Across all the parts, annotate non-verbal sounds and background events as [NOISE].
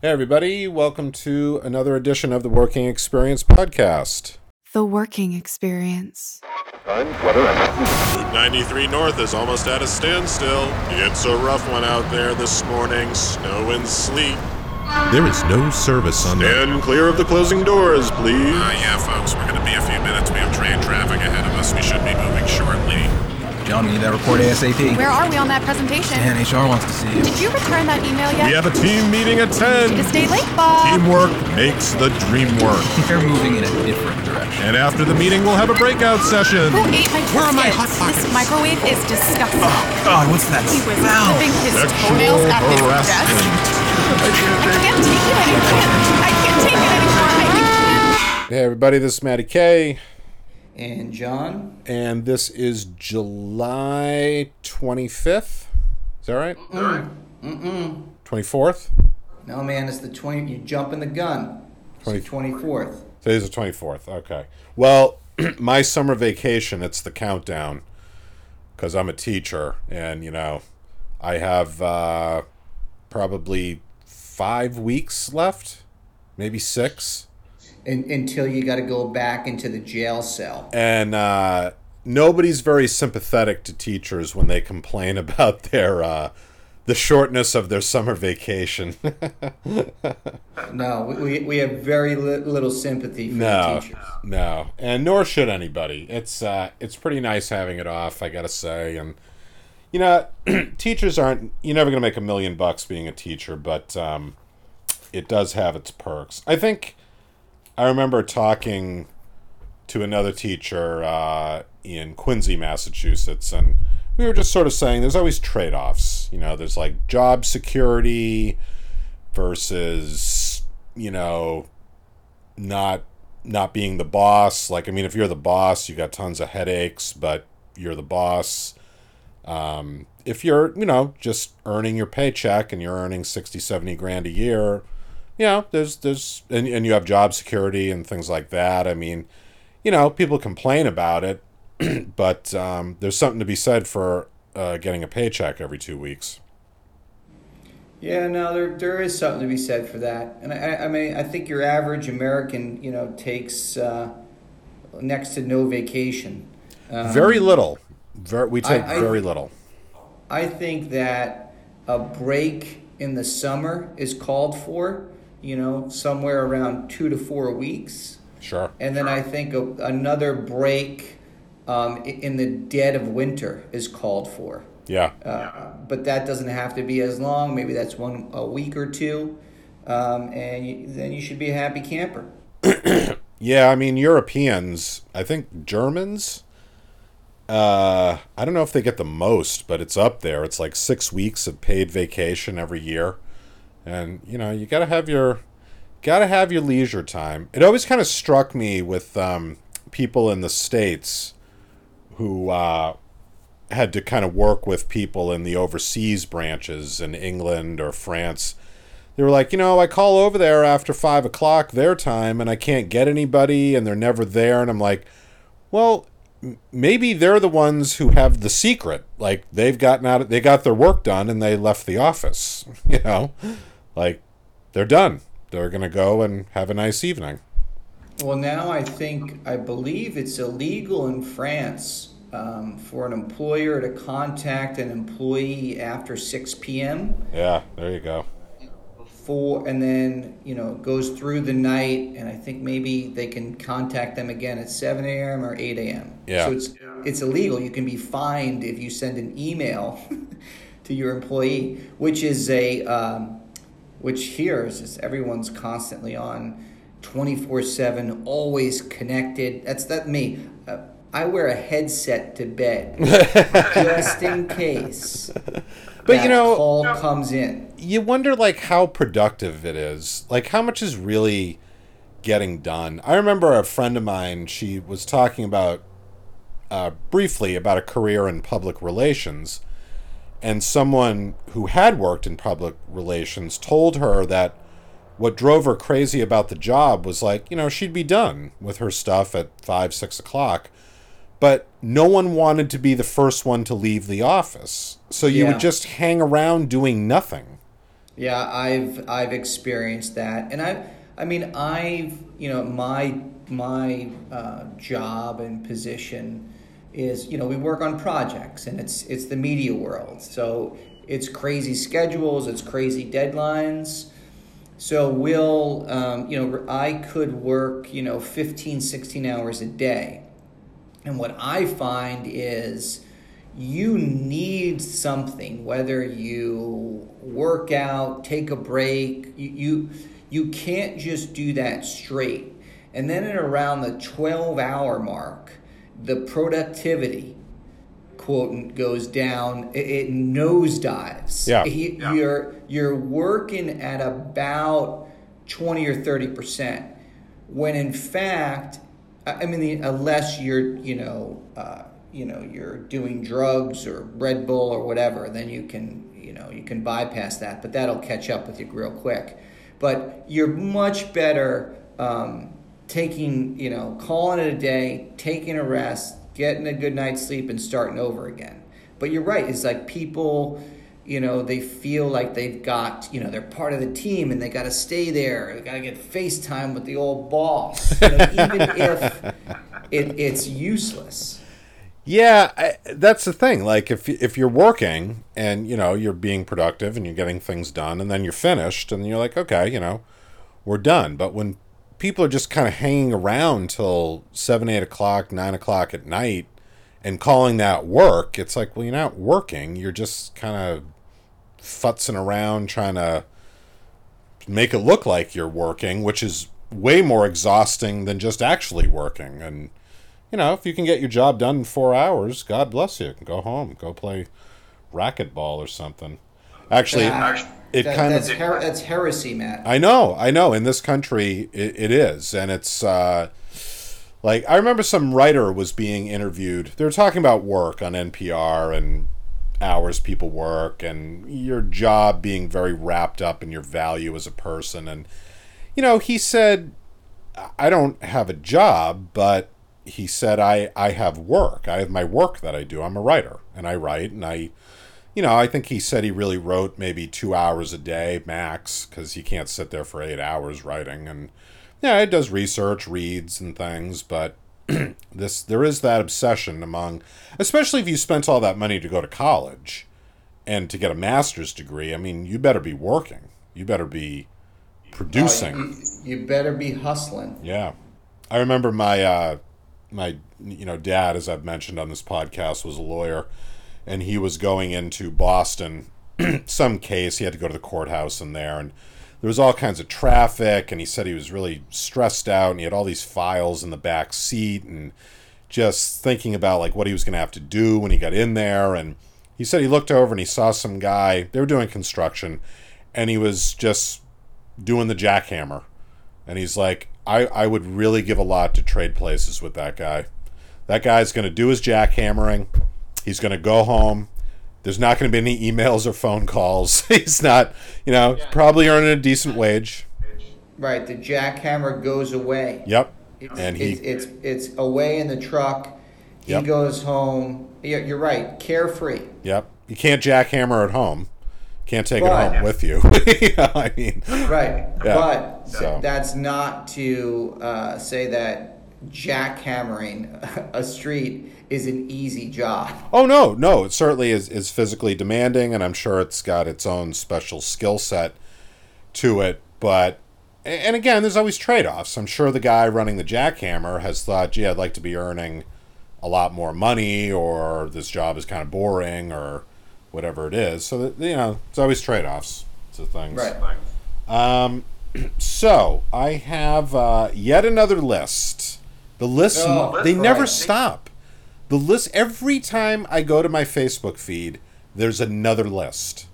Hey, everybody, welcome to another edition of the Working Experience Podcast. The working experience. Route 93 North is almost at a standstill. It's a rough one out there this morning. Snow and sleet. There is no service on the. Stand clear of the closing doors, please. Uh, yeah, folks, we're going to be a few minutes. We have train traffic ahead of us. We should be moving shortly. John, we need that report ASAP. Where are we on that presentation? And HR wants to see it. Did you return that email yet? We have a team meeting at 10. To stay late, Bob. Teamwork makes the dream work. [LAUGHS] They're moving in a different direction. And after the meeting, we'll have a breakout session. Who ate my Where are my biscuits? Hot This microwave is disgusting. Oh, God, what's that He was smell? flipping his Sexual toenails at his desk. harassment. I can't take it anymore. I can't take it anymore. Hey, everybody, this is Matty K, And John? and this is July 25th. Is that right? Mm-mm. 24th? No, man, it's the 20. You jumping the gun. It's the 24th. Today's the 24th. Okay. Well, [CLEARS THROAT] my summer vacation, it's the countdown because I'm a teacher and, you know, I have uh, probably five weeks left, maybe six. And, until you got to go back into the jail cell. And uh, nobody's very sympathetic to teachers when they complain [LAUGHS] about their. Uh, the shortness of their summer vacation. [LAUGHS] No, we, we, have very li- little sympathy for No, the teachers. no, and nor should anybody. It's uh, it's pretty nice having it off, I gotta say. And you know, [CLEARS THROAT] teachers aren't. You're never gonna make a million bucks being a teacher, but um, it does have its perks. I think I remember talking to another teacher uh, in Quincy, Massachusetts, and we were just sort of saying there's always trade offs. You know, there's like job security versus you know not not being the boss like i mean if you're the boss you got tons of headaches but you're the boss um, if you're you know just earning your paycheck and you're earning 60 70 grand a year you know there's there's and, and you have job security and things like that i mean you know people complain about it [CLEARS THROAT] but um, there's something to be said for uh, getting a paycheck every two weeks Yeah, no, there, there is something to be said for that. And I, I mean, I think your average American, you know, takes uh, next to no vacation. Um, very little very, we take I- I- very little I think that a break in the summer is called for, you know, somewhere around two to four weeks. sure And then I think a, another break um, in the dead of winter is called for. yeah Uh, but that doesn't have to be as long. Maybe that's one a week or two, um, and you, then you should be a happy camper. [COUGHS] Yeah, I mean Europeans. I think Germans. Uh, I don't know if they get the most, but it's up there. It's like six weeks of paid vacation every year, and you know you gotta have your, gotta have your leisure time. It always kind of struck me with um, people in the states, who uh, had to kind of work with people in the overseas branches in England or France they were like, you know, I call over there after five o'clock their time and I can't get anybody and they're never there. And I'm like, well, maybe they're the ones who have the secret. Like they've gotten out, they got their work done and they left the office, [LAUGHS] you know, like they're done. They're going to go and have a nice evening. Well, now I think I believe it's illegal in France um, for an employer to contact an employee after six p.m. Yeah, there you go. for and then you know it goes through the night and i think maybe they can contact them again at 7 a.m or 8 a.m Yeah. so it's it's illegal you can be fined if you send an email [LAUGHS] to your employee which is a um, which here is just everyone's constantly on 24-7 always connected. That's that me uh, i wear a headset to bed [LAUGHS] just in case But you know- call comes in. you wonder like how productive it is. Like how much is really getting done? I remember a friend of mine she was talking about uh, briefly about a career in public relations and someone who had worked in public relations told her that what drove her crazy about the job was like you know she'd be done with her stuff at five six o'clock but no one wanted to be the first one to leave the office. So you Yeah. would just hang around doing nothing. Yeah, I've I've experienced that, and I I mean I've you know my my uh, job and position is you know we work on projects and it's it's the media world. So it's crazy schedules it's crazy deadlines. So we'll um, you know i could work you know 15 16 hours a day. And what i find is you need something whether you work out take a break you you, you can't just do that straight. And then at around the 12 hour mark the productivity quotient goes down it, it nosedives Yeah. He- Yeah. you're you're working at about 20 or 30 percent when in fact i I mean the, unless you're you know uh, you know you're doing drugs or red bull or whatever then you can you know you can bypass that but that'll catch up with you real quick but you're much better um, taking you know calling it a day taking a rest getting a good night's sleep and starting over again but you're right it's like people you know they feel like they've got you know they're part of the team and they got to stay there they got to get facetime with the old boss you know, [LAUGHS] even if it, it's useless Yeah, I, that's the thing. Like if if you're working and you know you're being productive and you're getting things done, and then you're finished, and you're like, okay, you know, we're done. But when people are just kind of hanging around till seven, eight o'clock, nine o'clock at night, and calling that work, it's like, well, you're not working. You're just kind of futzing around trying to make it look like you're working, which is way more exhausting than just actually working. And you know, if you can get your job done in four hours, God bless you. Go home, go play racquetball or something. Actually, That- it that- kind that's, of. her- that's heresy matt I know, I know. In this country, it, it is, and it's uh, like I remember some writer was being interviewed. They were talking about work on NPR and hours people work and your job being very wrapped up in your value as a person. And you know, he said, "I don't have a job, but." He said, I, I have work. I have my work that I do. I'm a writer and I write and I you know, I think he said he really wrote maybe two hours a day max because he can't sit there for eight hours writing. And yeah, it does research, reads, and things. But [CLEARS THROAT] this there is that obsession among, especially if you spent all that money to go to college and to get a master's degree. I mean, you better be working. You better be producing. you, you better be hustling Yeah, I remember my uh, my you know dad, as I've mentioned on this podcast, was a lawyer, and he was going into Boston, [CLEARS THROAT] some case. He had to go to the courthouse in there, and there was all kinds of traffic. And he said he was really stressed out, and he had all these files in the back seat, and just thinking about like what he was going to have to do when he got in there. And he said he looked over and he saw some guy. They were doing construction, and he was just doing the jackhammer. And he's like, I, I would really give a lot to trade places with that guy. That guy's going to do his jackhammering. He's going to go home. There's not going to be any emails or phone calls. [LAUGHS] he's not, you know, he's probably earning a decent wage. right the jackhammer goes away Yep. It's, And he, it's, it's it's away in the truck. He Yep. goes home. You're, you're right, carefree. yep. You can't jackhammer at home. Can't take it home with you. [LAUGHS] you know, I mean, Right, Yeah. but So- that's not to uh, say that jackhammering a street is an easy job. Oh no, no, it certainly is is physically demanding, and I'm sure it's got its own special skill set to it. But and again, there's always trade offs. I'm sure the guy running the jackhammer has thought, gee, I'd like to be earning a lot more money, or this job is kind of boring, or whatever it is. So that you know, it's always trade offs to things. Right. Um, [CLEARS THROAT] so I have uh, yet another list. The list Oh, they never right. stop. The list every time I go to my Facebook feed, there's another list,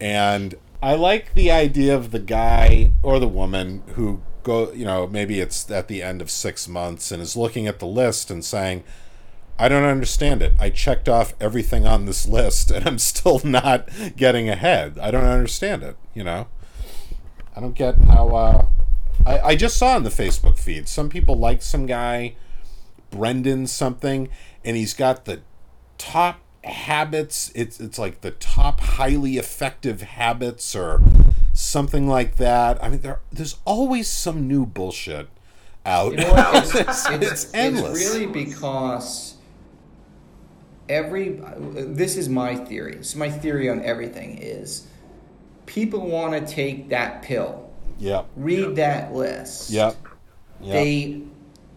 and I like the idea of the guy or the woman who go. You know, maybe it's at the end of six months and is looking at the list and saying. I don't understand it. I checked off everything on this list and I'm [LAUGHS] still not getting ahead. I don't understand it, you know? I don't get how. Uh, I, I just saw in the Facebook feed some people like some guy, Brendan something, and he's got the top habits. It's it's like the top highly effective habits or something like that. I mean, there there's always some new bullshit out. You know? [LAUGHS] It's, it's, it's, endless. It's really because every. This is my theory. Is my theory on everything. Is people want to take that pill, Yep. read that list. Yep. Yep. They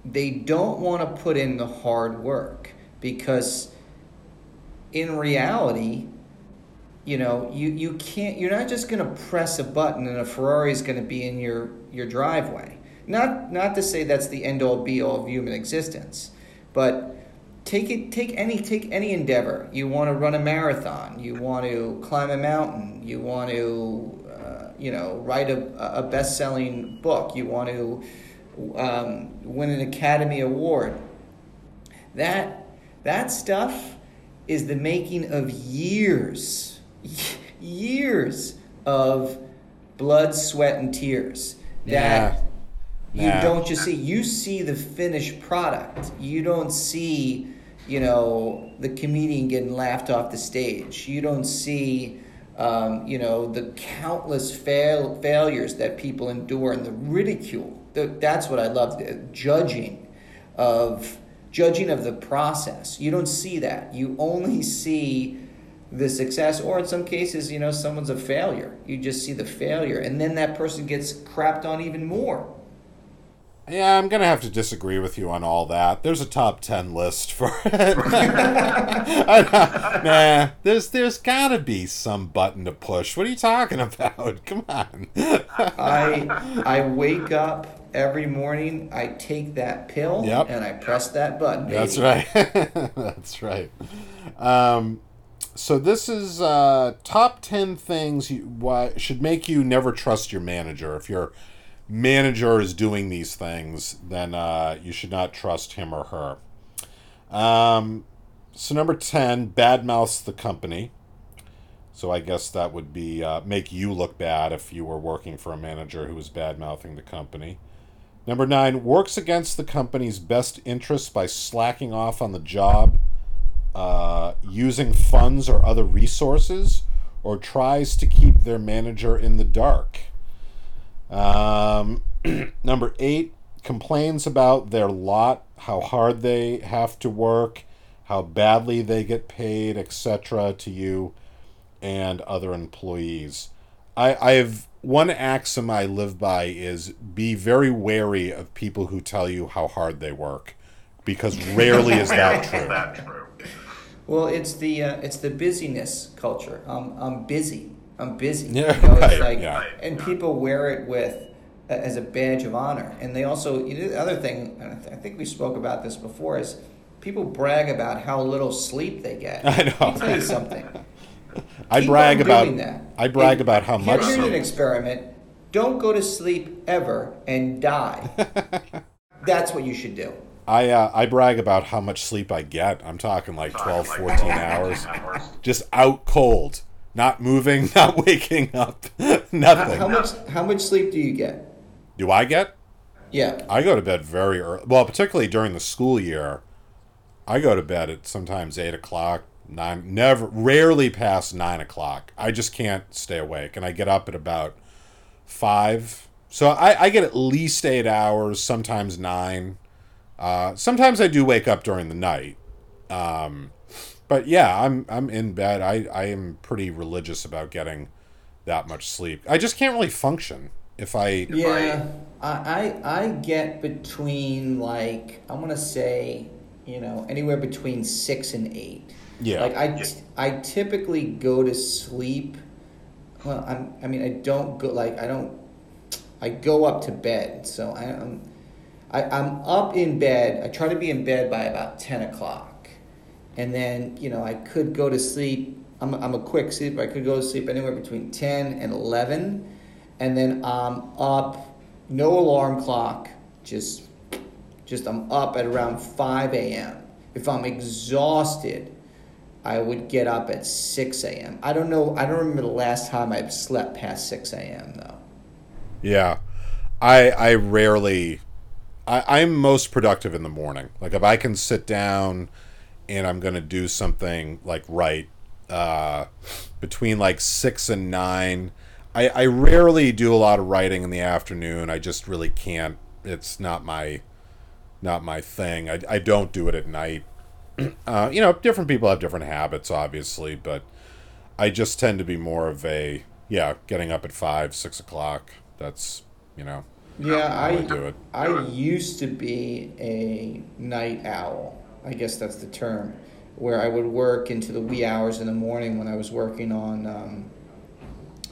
they don't want to put in the hard work because in reality you know you, you can't you're not just going to press a button and a ferrari is going to be in your your driveway not not to say that's the end all be all of human existence but take it take any take any endeavor you want to run a marathon you want to climb a mountain you want to you know write a, a best-selling book. You want to um, win an academy award. That that stuff is the making of years years of blood sweat and tears that you Nah. don't just see. You see the finished product. You don't see you know the comedian getting laughed off the stage. You don't see um, you know the countless fail, failures that people endure and the ridicule. The- that's what i love the judging of judging of the process. You don't see that. You only [LAUGHS] see the success or in some cases you know someone's a failure. You just see the failure and then that person gets crapped on even more Yeah, I'm gonna have to disagree with you on all that. There's a top ten list for [LAUGHS] it. Nah, there's there's gotta be some button to push. What are you talking about? [LAUGHS] Come on. I I wake up every morning, I take that pill, Yep. and I press that button. That's right. [LAUGHS] That's right. Um, so this is uh, top ten things you why should make you never trust your manager. If your manager is doing these things, then uh, you should not trust him or her. Um, so number ten, badmouths the company. So I guess that would be uh, make you look bad if you were working for a manager who was bad mouthing the company. Number nine, works against the company's best interests by slacking off on the job, uh, using funds or other resources, or tries to keep their manager in the dark. Um, [CLEARS THROAT] number eight, complains about their lot, how hard they have to work, how badly they get paid, etc. to you and other employees. I, I have one axiom I live by is be very wary of people who tell you how hard they work, because [LAUGHS] rarely is that true. Well, it's the uh, it's the busyness culture. I'm I'm busy. I'm busy. Yeah, you know, right, it's like, yeah. and people wear it with as a badge of honor. And they also you know, the other thing. and I th- I think we spoke about this before. Is people brag about how little sleep they get. [LAUGHS] I know. Let me tell you something. [LAUGHS] I Keep brag on about doing that. I brag And about how here- much Here's an experiment. Don't go to sleep ever and die. [LAUGHS] That's what you should do. I uh, I brag about how much sleep I get. I'm talking like 12, 14 hours, just out cold, not moving, [LAUGHS] not waking up, How, [LAUGHS] nothing. how much how much sleep do you get? Do I get? Yeah. I go to bed very early. Well, particularly during the school year, I go to bed at sometimes eight o'clock, nine. Never, rarely past nine o'clock. I just can't stay awake, and I get up at about five. So I, I get at least eight hours, sometimes nine. Uh, sometimes I do wake up during the night. Um, but yeah, I'm I'm in bed. I, I am pretty religious about getting that much sleep. I just can't really function if I Yeah, I, I I get between like I'm gonna say you know anywhere between six and eight. Yeah. Like I I typically go to sleep. Well, I'm I mean I don't go like I don't I go up to bed. So I, I'm I, I'm up in bed. I try to be in bed by about ten o'clock, and then you know I could go to sleep. I'm I'm a quick sleeper. I could go to sleep anywhere between ten and eleven, and then I'm up. No alarm clock. Just just I'm up at around five a.m. If I'm exhausted, I would get up at six a.m. I don't know. I don't remember the last time I've slept past six a.m. though. Yeah. I I rarely I, I'm most productive in the morning. Like if I can sit down and I'm gonna do something like right, uh between like six and nine, I, I rarely do a lot of writing in the afternoon. I just really can't. It's not my not my thing. I, I don't do it at night. [CLEARS THROAT] Uh, you know, different people have different habits, obviously, but I just tend to be more of a yeah, getting up at five, six o'clock. That's you know, Yeah, how I I do it. I used to be a night owl. I guess that's the term, where I would work into the wee hours in the morning when I was working on um,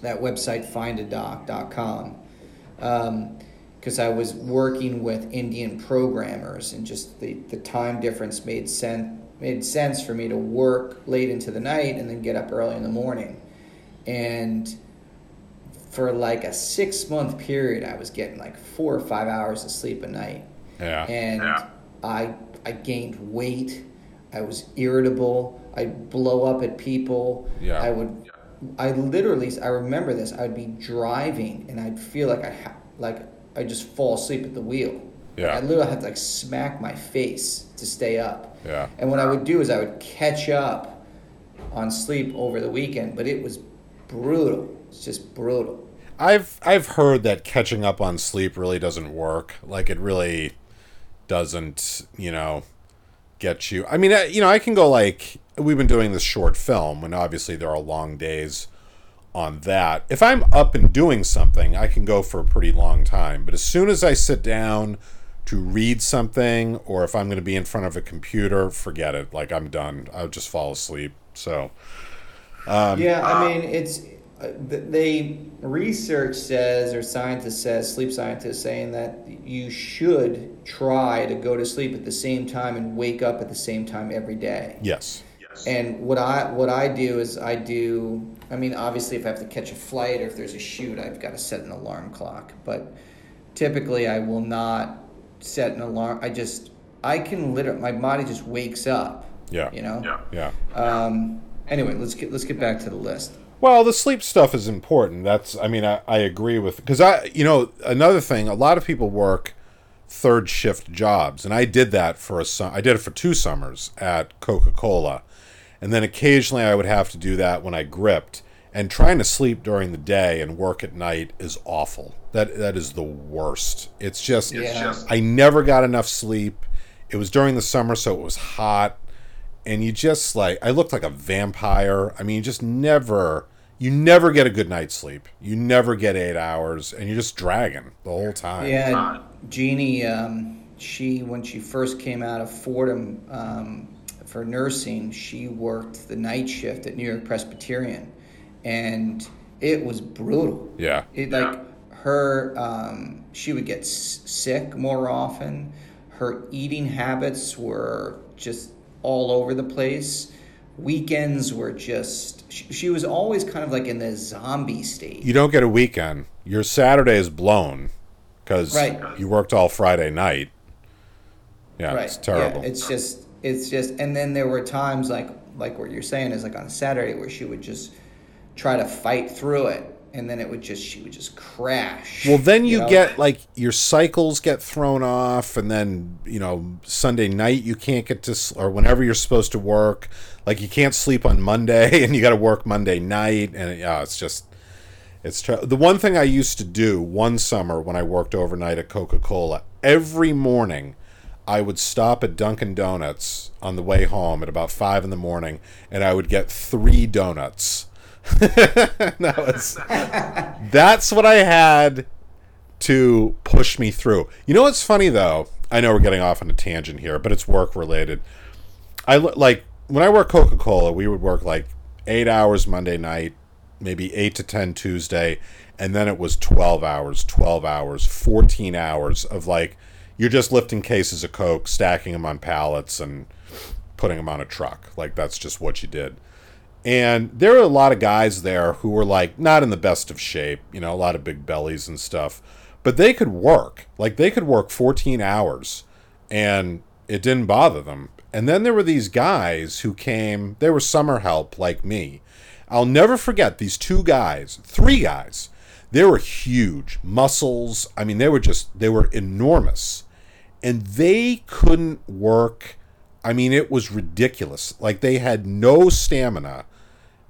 that website findadoc.com. Because I was working with Indian programmers, and just the, the time difference made sense made sense for me to work late into the night and then get up early in the morning. And for like a six month period, I was getting like four or five hours of sleep a night. Yeah. And I I gained weight. I was irritable. I'd blow up at people. Yeah. I would. I literally. I remember this. I'd be driving and I'd feel like I ha- like I just fall asleep at the wheel. Yeah. I literally had to like smack my face to stay up. Yeah. And what I would do is I would catch up on sleep over the weekend, but it was brutal. It's just brutal. I've I've heard that catching up on sleep really doesn't work. Like it really doesn't, you know, get you. I mean, I- you know, I can go like we've been doing this short film, and obviously there are long days on that. If I'm up and doing something, I can go for a pretty long time. But as soon as I sit down to read something, or if I'm going to be in front of a computer, forget it. Like I'm done. I'll just fall asleep. So yeah, I mean, it's uh, they research says or scientists says sleep scientists saying that you should try to go to sleep at the same time and wake up at the same time every day. yes, Yes. And what I what I do is I do. I mean, obviously, if I have to catch a flight or if there's a shoot, I've got to set an alarm clock. But typically, I will not set an alarm. I just I can literally my body just wakes up. Yeah. You know. yeah. Um. Anyway, let's get let's get back to the list. Well, the sleep stuff is important. That's, I mean, I, I agree with, because I, you know, another thing, a lot of people work third shift jobs, and I did that for a, su- I did it for two summers at Coca Cola, and then occasionally I would have to do that when I gripped, and trying to sleep during the day and work at night is awful. That that is the worst. It's just, Yeah. I never got enough sleep. It was during the summer, so it was hot and you just like I looked like a vampire. I mean, you just never you never get a good night's sleep. You never get 8 hours and you're just dragging the whole time. Yeah, Jeannie, um, she when she first came out of Fordham um, for nursing, she worked the night shift at New York Presbyterian, and it was brutal. Yeah. It like her, um, she would get s- sick more often. Her eating habits were just all over the place. Weekends were just. She, she was always kind of like in the zombie state. You don't get a weekend. Your Saturday is blown cuz Right. you worked all Friday night. Yeah, right it's terrible. yeah, it's just it's just and then there were times like like what you're saying is like on saturday where she would just try to fight through it and then it would just she would just crash Well, then you, know? get like your cycles get thrown off, and then you know Sunday night you can't get to or whenever you're supposed to work, like you can't sleep on Monday, [LAUGHS] and you got to work Monday night, and yeah, it's just it's tr- the one thing I used to do one summer when I worked overnight at Coca Cola every morning. I would stop at Dunkin' Donuts on the way home at about five in the morning, and I would get three donuts. [LAUGHS] that was that's what I had to push me through. You know what's funny though? I know we're getting off on a tangent here, but it's work related. I like when I work Coca Cola, we would work like eight hours Monday night, maybe eight to ten Tuesday, and then it was twelve hours, twelve hours, fourteen hours of like you're just lifting cases of Coke, stacking them on pallets, and putting them on a truck. Like that's just what you did. And there were a lot of guys there who were like not in the best of shape, you know, a lot of big bellies and stuff, but they could work. Like they could work 14 hours and it didn't bother them. And then there were these guys who came, they were summer help like me. I'll never forget these two guys, three guys. They were huge, muscles. I mean, they were just, they were enormous. And they couldn't work. I mean, it was ridiculous. Like they had no stamina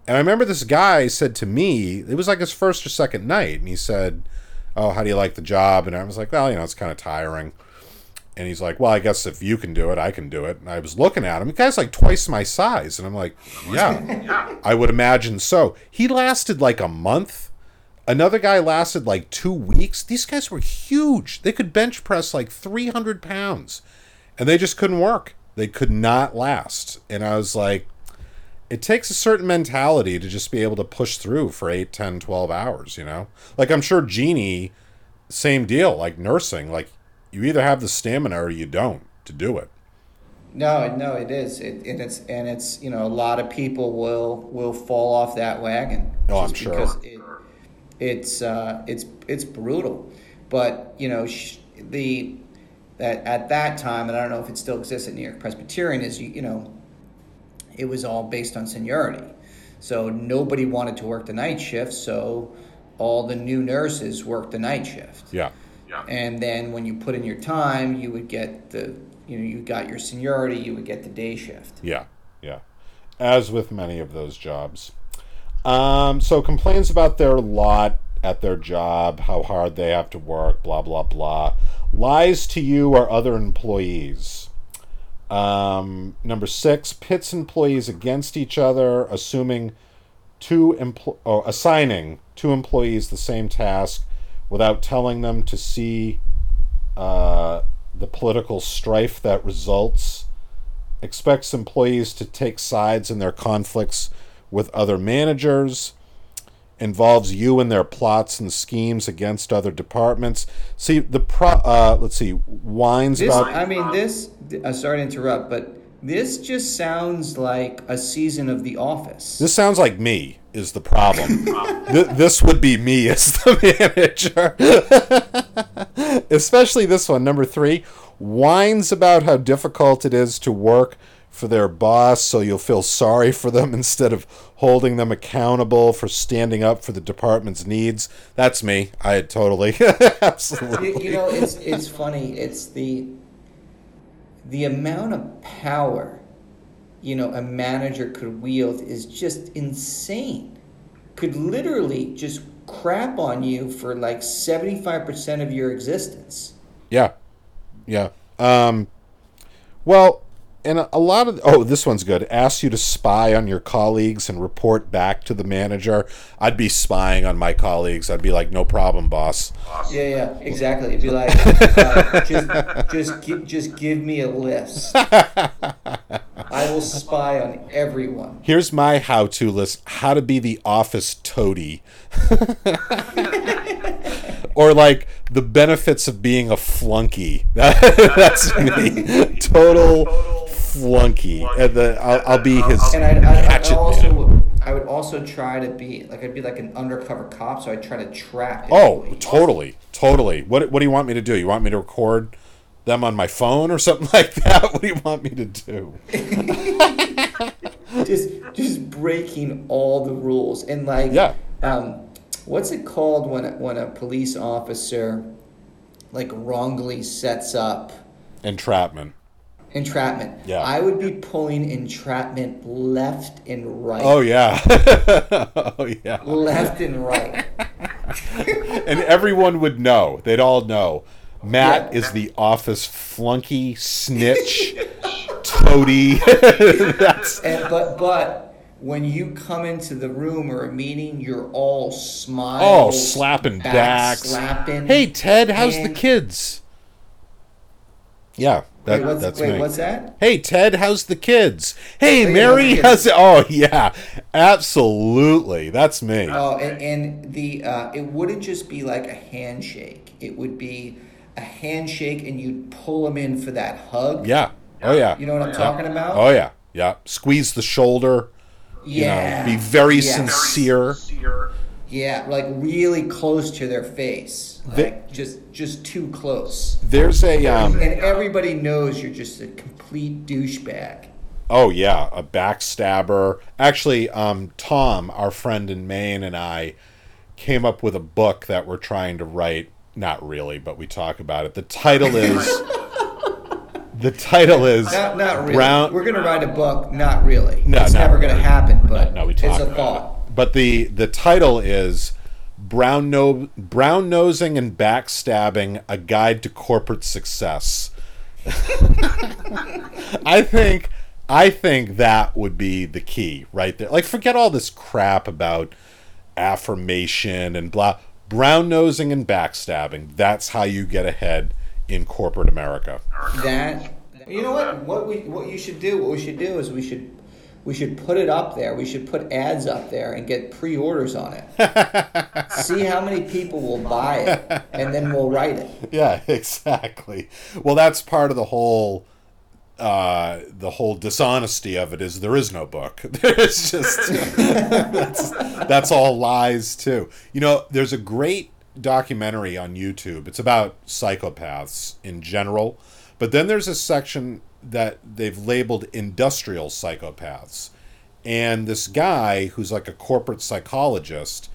And I remember this guy said to me, it was like his first or second night, and he said, "Oh, how do you like the job?" And I was like, "Well, you know, it's kind of tiring." And he's like, "Well, I guess if you can do it, I can do it." And I was looking at him. The guy's like twice my size, and I'm like, "Yeah, I would imagine so." He lasted like a month. Another guy lasted like two weeks. These guys were huge. They could bench press like 300 pounds, and they just couldn't work. They could not last. And I was like, it takes a certain mentality to just be able to push through for 8 10 12 hours you know like i'm sure jeannie same deal like nursing like you either have the stamina or you don't to do it No, no, it is, it, and it's and it's you know a lot of people will will fall off that wagon. Oh, I'm sure. Because it, it's uh, it's it's brutal, but you know sh- the that at that time, and I don't know if it still exists at New York Presbyterian, is you you know it was all based on seniority, so nobody wanted to work the night shift, so all the new nurses worked the night shift. Yeah. Yeah. and then when you put in your time you would get the you know you got your seniority you would get the day shift. Yeah yeah. As with many of those jobs. Um, so complains about their lot at their job how hard they have to work blah blah blah lies to you or other employees um, number six pits employees against each other assuming two empl- or assigning two employees the same task without telling them to see uh, the political strife that results. Expects employees to take sides in their conflicts with other managers involves you in their plots and schemes against other departments see the pro uh, let's see whines this about i mean this uh, sorry to interrupt but this just sounds like a season of the office This sounds like me is the problem. [LAUGHS] Th- this would be me as the [LAUGHS] manager. [LAUGHS] Especially this one, number three, whines about how difficult it is to work for their boss, so you'll feel sorry for them [LAUGHS] instead of holding them accountable for standing up for the department's needs. That's me. I totally, [LAUGHS] absolutely. you, you know it's it's funny it's the the amount of power you know a manager could wield is just insane could literally just crap on you for like 75% of your existence Yeah, yeah. Um, well, and a, a lot of oh, this one's good. Asks you to spy on your colleagues and report back to the manager. I'd be spying on my colleagues. I'd be like, no problem, boss. yeah yeah exactly it'd be like [LAUGHS] uh, just just gi- just give me a list i will spy on everyone Here's my how-to list: how to be the office toady, [LAUGHS] or like the benefits of being a flunky. [LAUGHS] That's me, total flunky. And the, I'll, I'll be his and I'd, I'd, I'd also. I would also try to be like I'd be like an undercover cop, so I'd try to trap. Oh, totally, totally. What What do you want me to do? You want me to record them on my phone or something [LAUGHS] like that? What do you want me to do? [LAUGHS] just just breaking all the rules and like Yeah. um, what's it called when a, when a police officer like wrongly sets up Entrapment. Entrapment? Yeah. I would be pulling entrapment left and right. Oh yeah. [LAUGHS] oh yeah. Left and right. [LAUGHS] And everyone would know. They'd all know. Matt Yeah. is the office flunky snitch [LAUGHS] toady. That's And but but when you come into the room or a meeting, you're all smiles. oh slapping back backs. slapping. Hey Ted, how's the kids? Yeah, that, Wait, what's, that's wait me. what's that? Hey Ted, how's the kids? Hey yeah, Mary, the how's it? Oh yeah, absolutely. That's me. Oh, and, and the uh, it wouldn't just be like a handshake. It would be a handshake, and you'd pull them in for that hug. Yeah. Oh yeah. You know what I'm talking about? Oh yeah. Yeah. Squeeze the shoulder. You yeah. know, be very Yeah. sincere. Yeah, like really close to their face, like just just too close. There's a um. And everybody knows you're just a complete douchebag. Oh yeah, a backstabber. Actually, um, Tom, our friend in Maine, and I came up with a book that we're trying to write. Not really, but we talk about it. The title [LAUGHS] is the title is Not, not really. Brown. We're gonna write a book. Not really. No, it's never gonna happen. But no, we it's a about thought. it. But the the title is brown no brown nosing and backstabbing: a guide to corporate success. [LAUGHS] I think I think that would be the key right there. Like forget all this crap about affirmation and blah. Brown nosing and backstabbing. That's how you get ahead in corporate America. That you know what? What we what you should do? What we should do is we should we should put it up there. We should put ads up there and get pre-orders on it. [LAUGHS] See how many people will buy it, and then we'll write it. Yeah, [LAUGHS] exactly. Well, that's part of the whole uh, the whole dishonesty of it is there is no book. [LAUGHS] There's just that's, that's all lies too. You know, there's a great documentary on YouTube. It's about psychopaths in general, but then there's a section that they've labeled industrial psychopaths. And this guy who's like a corporate psychologist,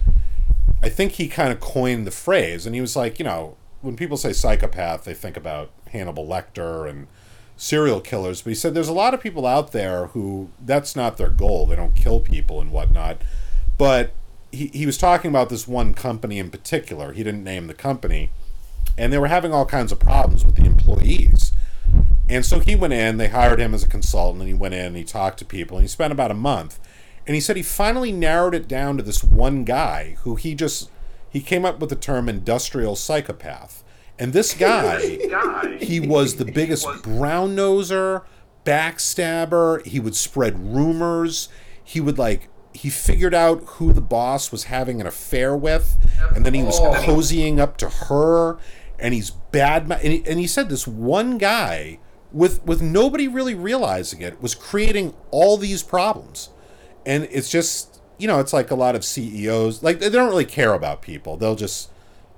I think he kind of coined the phrase, and he was like, you know, when people say psychopath, they think about Hannibal Lecter and serial killers. But he said there's a lot of people out there who that's not their goal. They don't kill people and whatnot. But he, he was talking about this one company in particular. He didn't name the company. And they were having all kinds of problems with the employees. And so he went in, they hired him as a consultant, and he went in and he talked to people, and he spent about a month. And he said he finally narrowed it down to this one guy who he just he came up with the term industrial psychopath. And this [LAUGHS] guy, he was the [LAUGHS] biggest brown noser, backstabber. He would spread rumors. He would like he figured out who the boss was having an affair with, and then he was cozying up to her. And he's bad. And he, and he said this one guy, with with nobody really realizing it, was creating all these problems. And it's just you know, it's like a lot of CEOs like they don't really care about people. They'll just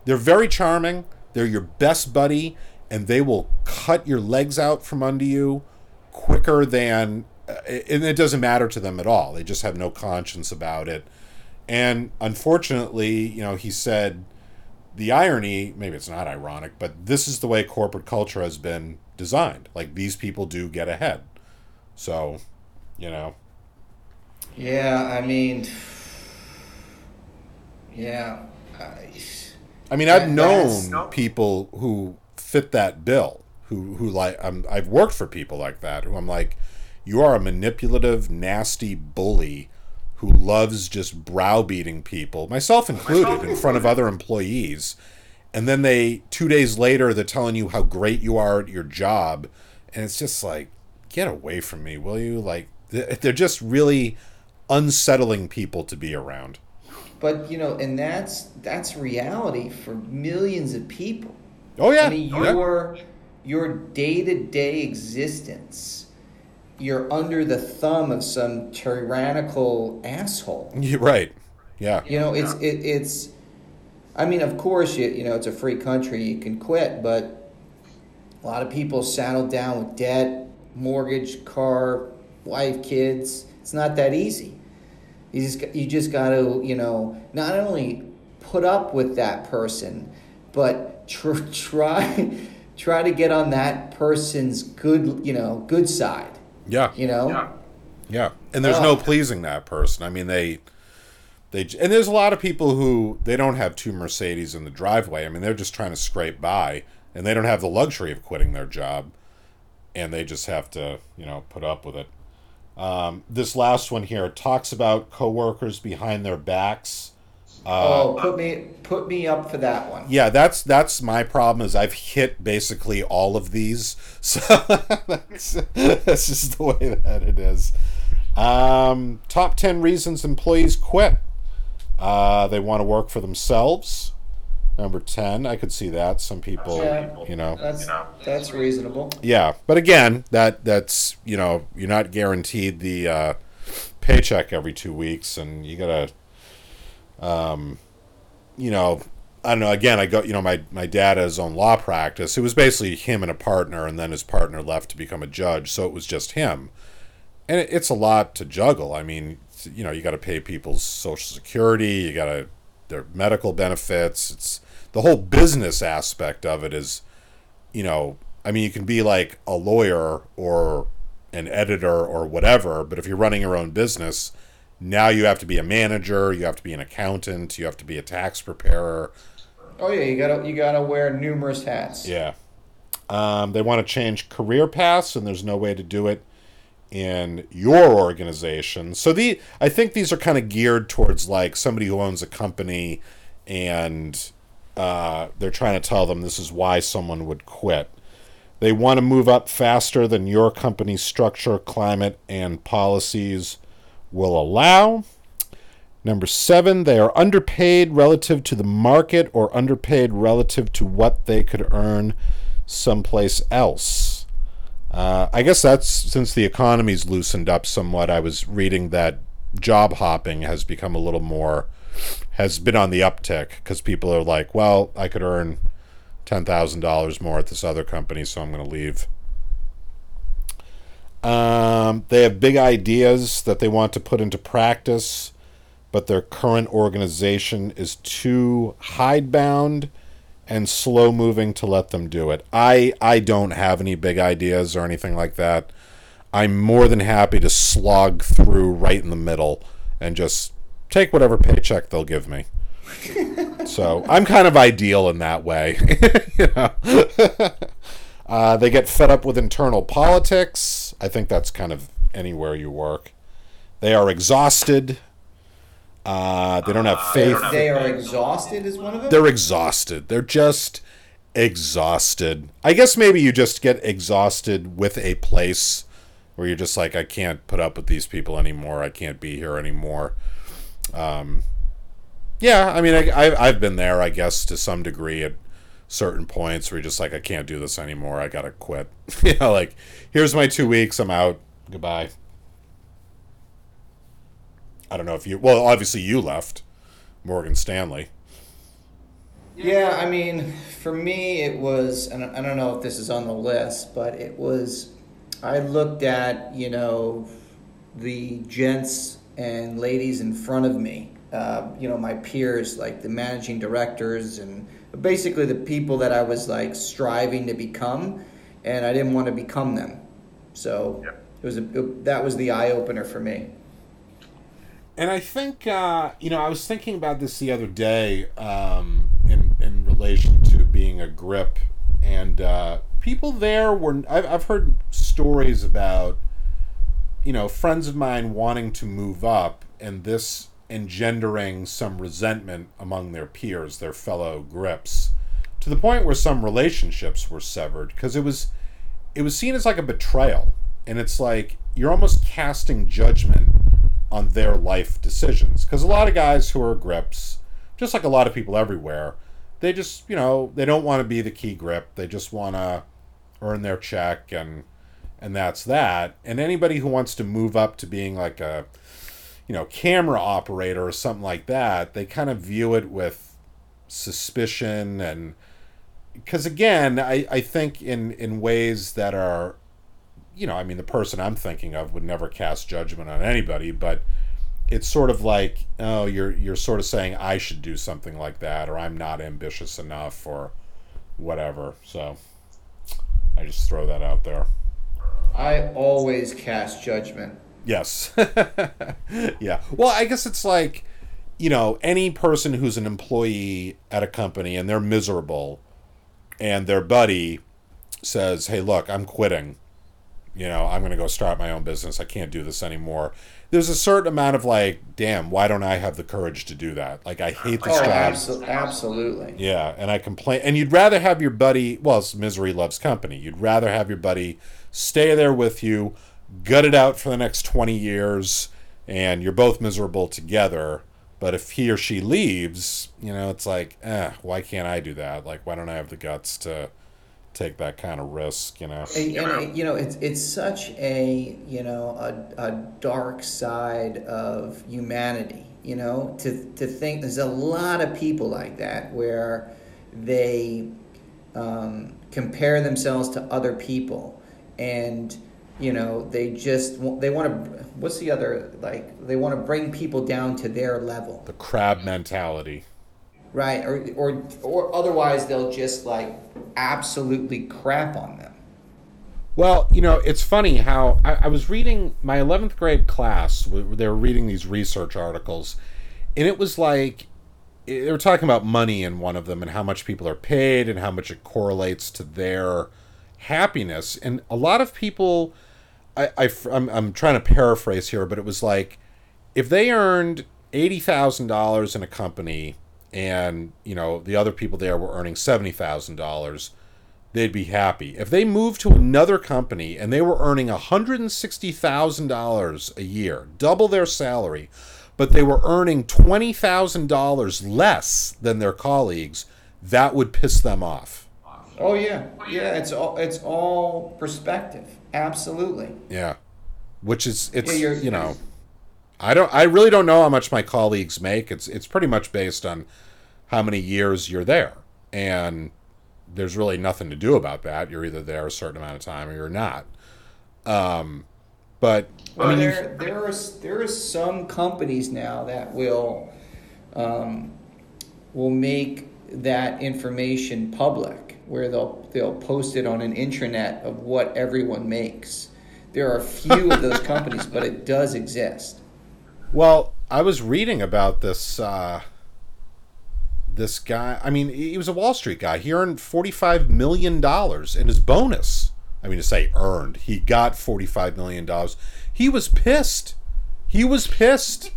they're very charming. They're your best buddy, and they will cut your legs out from under you quicker than. uh, And it doesn't matter to them at all. They just have no conscience about it. And unfortunately, you know, he said the irony, maybe it's not ironic, but this is the way corporate culture has been designed. Like these people do get ahead. So, you know, Yeah, I mean, yeah. I, I mean, I've known that's- people who fit that bill, who who like I'm, I've worked for people like that, who I'm like, you are a manipulative, nasty bully who loves just browbeating people, myself included, in front of other employees, and then they two days later they're telling you how great you are at your job, and it's just like, get away from me, will you? Like, they're just really unsettling people to be around. but you know, and that's that's reality for millions of people. Oh yeah, I mean, oh, yeah. your your day to day existence, you're under the thumb of some tyrannical asshole. You're right. Yeah. You know, it's it, it's. I mean, of course, you you know, it's a free country. You can quit, but a lot of people saddled down with debt, mortgage, car, wife, kids. It's not that easy. You just got- you just got to you know not only put up with that person, but tr- [LAUGHS] try try to get on that person's good you know good side. Yeah. You know. Yeah, yeah. and there's uh, no Oh. pleasing that person. I mean, they, they, and there's a lot of people who they don't have two Mercedes in the driveway. I mean, they're just trying to scrape by, and they don't have the luxury of quitting their job, and they just have to, you know, put up with it. Um, this last one here talks about coworkers behind their backs. oh, put me put me up for that one. Yeah, that's that's my problem. Is I've hit basically all of these, [LAUGHS] so that's, that's just the way that it is. Um, top ten reasons employees quit. Uh, they want to work for themselves. Number ten, I could see that. Some people, Yeah. you know, That's that's reasonable. yeah. But again, that that's you know, you're not guaranteed the uh, paycheck every two weeks, and you gotta, um, you know, I don't know. Again, I go. You know, my my dad had his own law practice. It was basically him and a partner, and then his partner left to become a judge, so it was just him. And it, it's a lot to juggle. I mean, you know, you got to pay people's social security. You got to their medical benefits. It's the whole business aspect of it is, you know, I mean, you can be like a lawyer or an editor or whatever, but if you're running your own business, now you have to be a manager, you have to be an accountant, you have to be a tax preparer. Oh yeah, you gotta you gotta wear numerous hats. Yeah. Um, they want to change career paths, and there's no way to do it in your organization. So the I think these are kind of geared towards like somebody who owns a company, and uh, they're trying to tell them this is why someone would quit. They want to move up faster than your company's structure, climate, and policies will allow. Number seven, they are underpaid relative to the market or underpaid relative to what they could earn someplace else. Uh, I guess that's since the economy's loosened up somewhat. I was reading that job hopping has become a little more, has been on the uptick because people are like, well, I could earn $10,000 more at this other company, so I'm going to leave. Um, they have big ideas that they want to put into practice, but their current organization is too hidebound and slow moving to let them do it. I I don't have any big ideas or anything like that. I'm more than happy to slog through right in the middle and just take whatever paycheck they'll give me. [LAUGHS] so I'm kind of ideal in that way. [LAUGHS] you know? [LAUGHS] uh, they get fed up with internal politics. I think that's kind of anywhere you work. They are exhausted. Uh, they don't have faith. They are exhausted, is one of them. They're exhausted. They're just exhausted. I guess maybe you just get exhausted with a place where you're just like, I can't put up with these people anymore. I can't be here anymore. Um, yeah, I mean, I, I, I've been there, I guess, to some degree at certain points where you're just like, I can't do this anymore. I gotta quit. [LAUGHS] you know, like, here's my two weeks. I'm out. Goodbye. I don't know if you. Well, obviously you left, Morgan Stanley. Yeah, I mean, for me, it was, and I don't know if this is on the list, but it was, I looked at, you know, the gents and ladies in front of me, uh, you know, my peers, like the managing directors and basically the people that I was like striving to become, and I didn't want to become them. So it was a, it, that was the eye opener for me. And I think uh, you know I was thinking about this the other day um, in in relation to being a grip, and uh, people there were I've, I've heard stories about you know friends of mine wanting to move up, and this engendering some resentment among their peers, their fellow grips, to the point where some relationships were severed. Because it was it was seen as like a betrayal, and it's like you're almost casting judgment on their life decisions. Because a lot of guys who are grips, just like a lot of people everywhere, they just, you know, they don't want to be the key grip. They just want to earn their check and and that's that. And anybody who wants to move up to being like a you know, camera operator or something like that, they kind of view it with suspicion and because again, I, I think in in ways that are you know, I mean, the person I'm thinking of would never cast judgment on anybody, but it's sort of like, oh, you're you're sort of saying I should do something like that, or I'm not ambitious enough, or whatever. So I just throw that out there. I always cast judgment. Yes. [LAUGHS] yeah. Well, I guess it's like, you know, any person who's an employee at a company and they're miserable, and their buddy says, "Hey, look, I'm quitting." You know, I'm going to go start my own business. I can't do this anymore. There's a certain amount of like, damn, why don't I have the courage to do that? Like, I hate this Oh, job. abso- absolutely. Yeah, and I complain. And you'd rather have your buddy, well, it's misery loves company. You'd rather have your buddy stay there with you, gut it out for the next 20 years, and you're both miserable together. But if he or she leaves, you know, it's like, eh, why can't I do that? Like, why don't I have the guts to take that kind of risk, you know? And, and, you know, it's it's such a you know a, a dark side of humanity. You know, to to think there's a lot of people like that where they um, compare themselves to other people, and you know they just they want to. What's the other like? They want to bring people down to their level. The crab mentality. Right, or, or or otherwise they'll just like absolutely crap on them. Well, you know, it's funny how I, I was reading my 11th grade class, they were reading these research articles, and it was like they were talking about money in one of them and how much people are paid and how much it correlates to their happiness. And a lot of people, I, I, am I'm trying to paraphrase here, but it was like if they earned $80,000 in a company and, you know, the other people there were earning $70,000 they'd be happy. If they moved to another company and they were earning $160,000 a year, double their salary, but they were earning $20,000 less than their colleagues, that would piss them off. Oh yeah, yeah. It's all it's all perspective. Absolutely. Yeah. Which is it's Yeah, you know I don't I really don't know how much my colleagues make. It's it's pretty much based on how many years you're there. And there's really nothing to do about that. You're either there a certain amount of time or you're not. Um but Well, I mean there there are there are some companies now that will um, will make that information public, where they'll they'll post it on an intranet of what everyone makes. There are a few of those [LAUGHS] companies, but it does exist. Well, I was reading about this uh, this guy. I mean, he was a Wall Street guy. He earned forty five million dollars in his bonus. I mean, to say earned, he got forty five million dollars. He was pissed. He was pissed.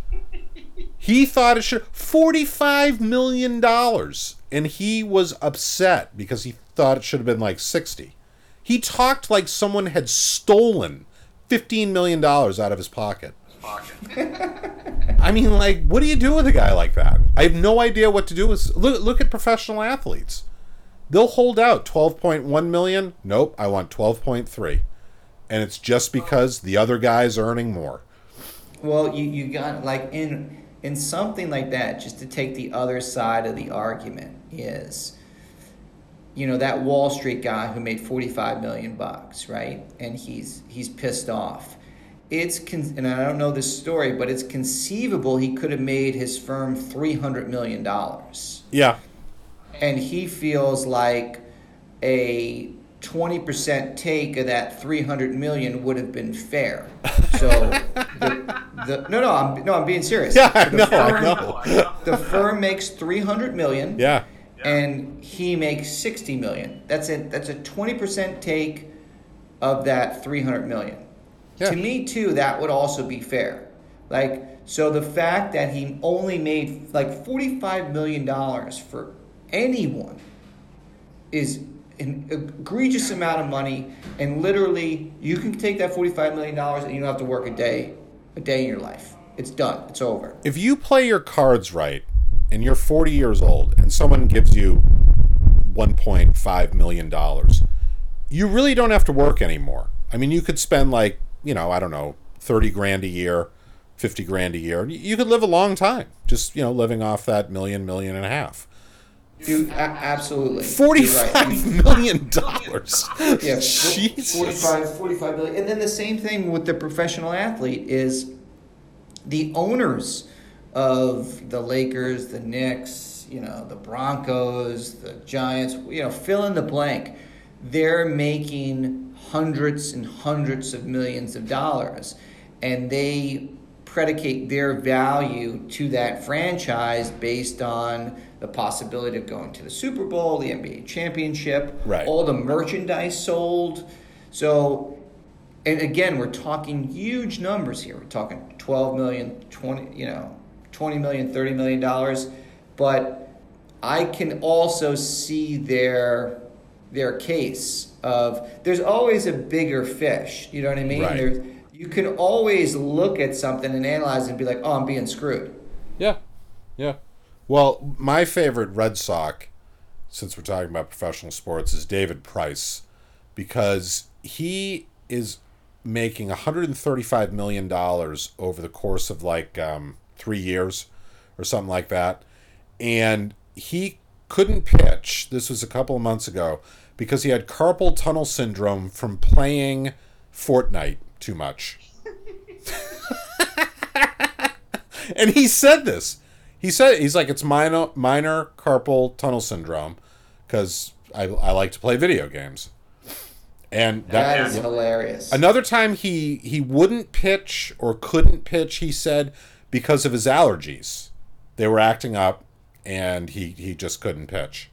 He thought it should forty five million dollars, and he was upset because he thought it should have been like sixty. He talked like someone had stolen fifteen million dollars out of his pocket. [LAUGHS] I mean, like, what do you do with a guy like that? I have no idea what to do with. Look, look at professional athletes. They'll hold out twelve point one million. Nope, I want twelve point three, and it's just because the other guy's earning more. Well, you, you got like in in something like that, just to take the other side of the argument is, you know, that Wall Street guy who made forty five million bucks, right? And he's he's pissed off. It's con- and I don't know this story, but it's conceivable he could have made his firm three hundred million dollars Yeah, and he feels like a 20% take of that 300 million would have been fair. So [LAUGHS] the, the no no I'm no I'm being serious. yeah, I The know, firm- I know. [LAUGHS] The firm makes 300 million Yeah, and he makes 60 million. That's a that's a 20% take of that 300 million. Yeah. To me too that would also be fair. Like so the fact that he only made like 45 million dollars for anyone is an egregious amount of money and literally you can take that 45 million dollars and you don't have to work a day a day in your life. It's done. It's over. if you play your cards right and you're 40 years old and someone gives you 1.5 million dollars you really don't have to work anymore i mean you could spend like you know i don't know 30 grand a year 50 grand a year you could live a long time just you know living off that million million and a half Dude, a- absolutely. Forty-five right. [LAUGHS] million dollars [LAUGHS] Yeah, Jesus. 45, 45 billion. And then the same thing with the professional athlete is the owners of the Lakers, the Knicks, you know, the Broncos, the Giants, you know, fill in the blank. They're making hundreds and hundreds of millions of dollars and they predicate their value to that franchise based on the possibility of going to the Super Bowl, the NBA championship, Right. all the merchandise sold. So, and again, we're talking huge numbers here. We're talking 12 million, 20, you know, 20 million, 30 million dollars. But I can also see their their case of there's always a bigger fish. You know what I mean? Right. There's, you can always look at something and analyze it and be like, oh, I'm being screwed. Yeah, yeah. Well, my favorite Red Sox, since we're talking about professional sports, is David Price, because he is making 135 million dollars over the course of like um, three years, or something like that, and he couldn't pitch. This was a couple of months ago because he had carpal tunnel syndrome from playing Fortnite too much. [LAUGHS] and he said this. He said he's like it's minor minor carpal tunnel syndrome because I, I like to play video games. And That that, is hilarious. Another time he he wouldn't pitch or couldn't pitch, he said, because of his allergies. They were acting up and he he just couldn't pitch.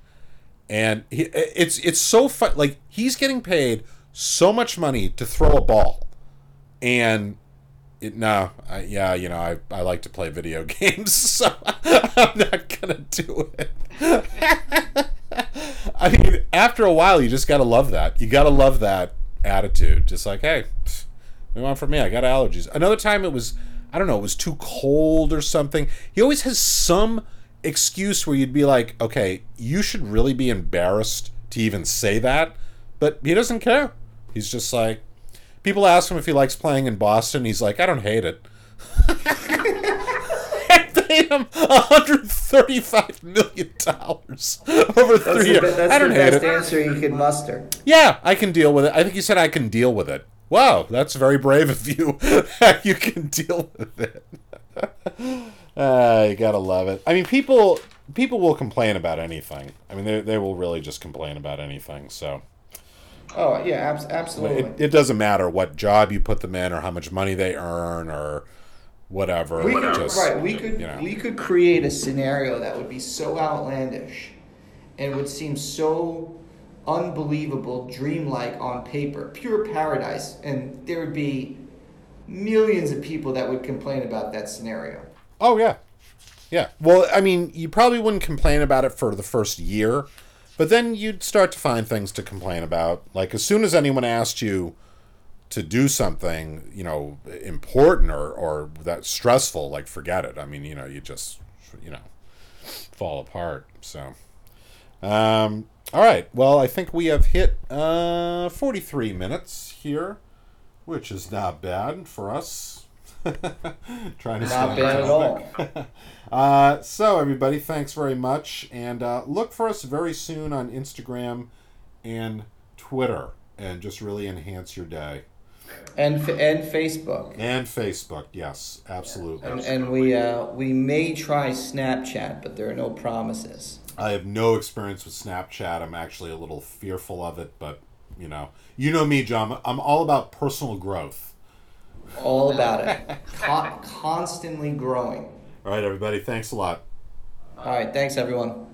And he it's it's so fun like he's getting paid so much money to throw a ball. And it, no, I, yeah, you know, I, I like to play video [LAUGHS] games, so [LAUGHS] I'm not gonna do it. [LAUGHS] I mean, after a while, you just gotta love that. You gotta love that attitude. Just like, hey, pfft, what want me? I got allergies. Another time, it was, I don't know, it was too cold or something. He always has some excuse where you'd be like, okay, you should really be embarrassed to even say that, but he doesn't care. He's just like, people ask him if he likes playing in Boston. He's like, I don't hate it. [LAUGHS] Paid him 135 million dollars over three the, years. be- that's I don't the hate best it. answer you could muster. Yeah, I can deal with it. I think you said I can deal with it. Wow, that's very brave of you. [LAUGHS] you can deal with it. [LAUGHS] uh, you gotta love it. I mean, people people will complain about anything. I mean, they they will really just complain about anything. So Oh yeah, abs- absolutely. it, it doesn't matter what job you put them in or how much money they earn or whatever. we could, just, right, we could you know. we could create a scenario that would be so outlandish, and would seem so unbelievable, dreamlike on paper, pure paradise, and there would be millions of people that would complain about that scenario. Oh yeah, yeah. Well, I mean, you probably wouldn't complain about it for the first year, but then you'd start to find things to complain about. Like as soon as anyone asked you to do something, you know, important or or that stressful, like forget it. I mean, you know, you just you know fall apart. So. Um, all right. Well, I think we have hit uh, 43 minutes here, which is not bad for us. [LAUGHS] Trying to Not bad at all. [LAUGHS] Uh, so, everybody, thanks very much. And uh, look for us very soon on Instagram and Twitter and just really enhance your day. And f- and Facebook. And Facebook, yes, absolutely. And, and we uh, we may try Snapchat, but there are no promises. I have no experience with Snapchat. I'm actually a little fearful of it, but you know, you know me, John. I'm all about personal growth. All about it. Con- constantly growing. All right, everybody. Thanks a lot. All right, thanks everyone.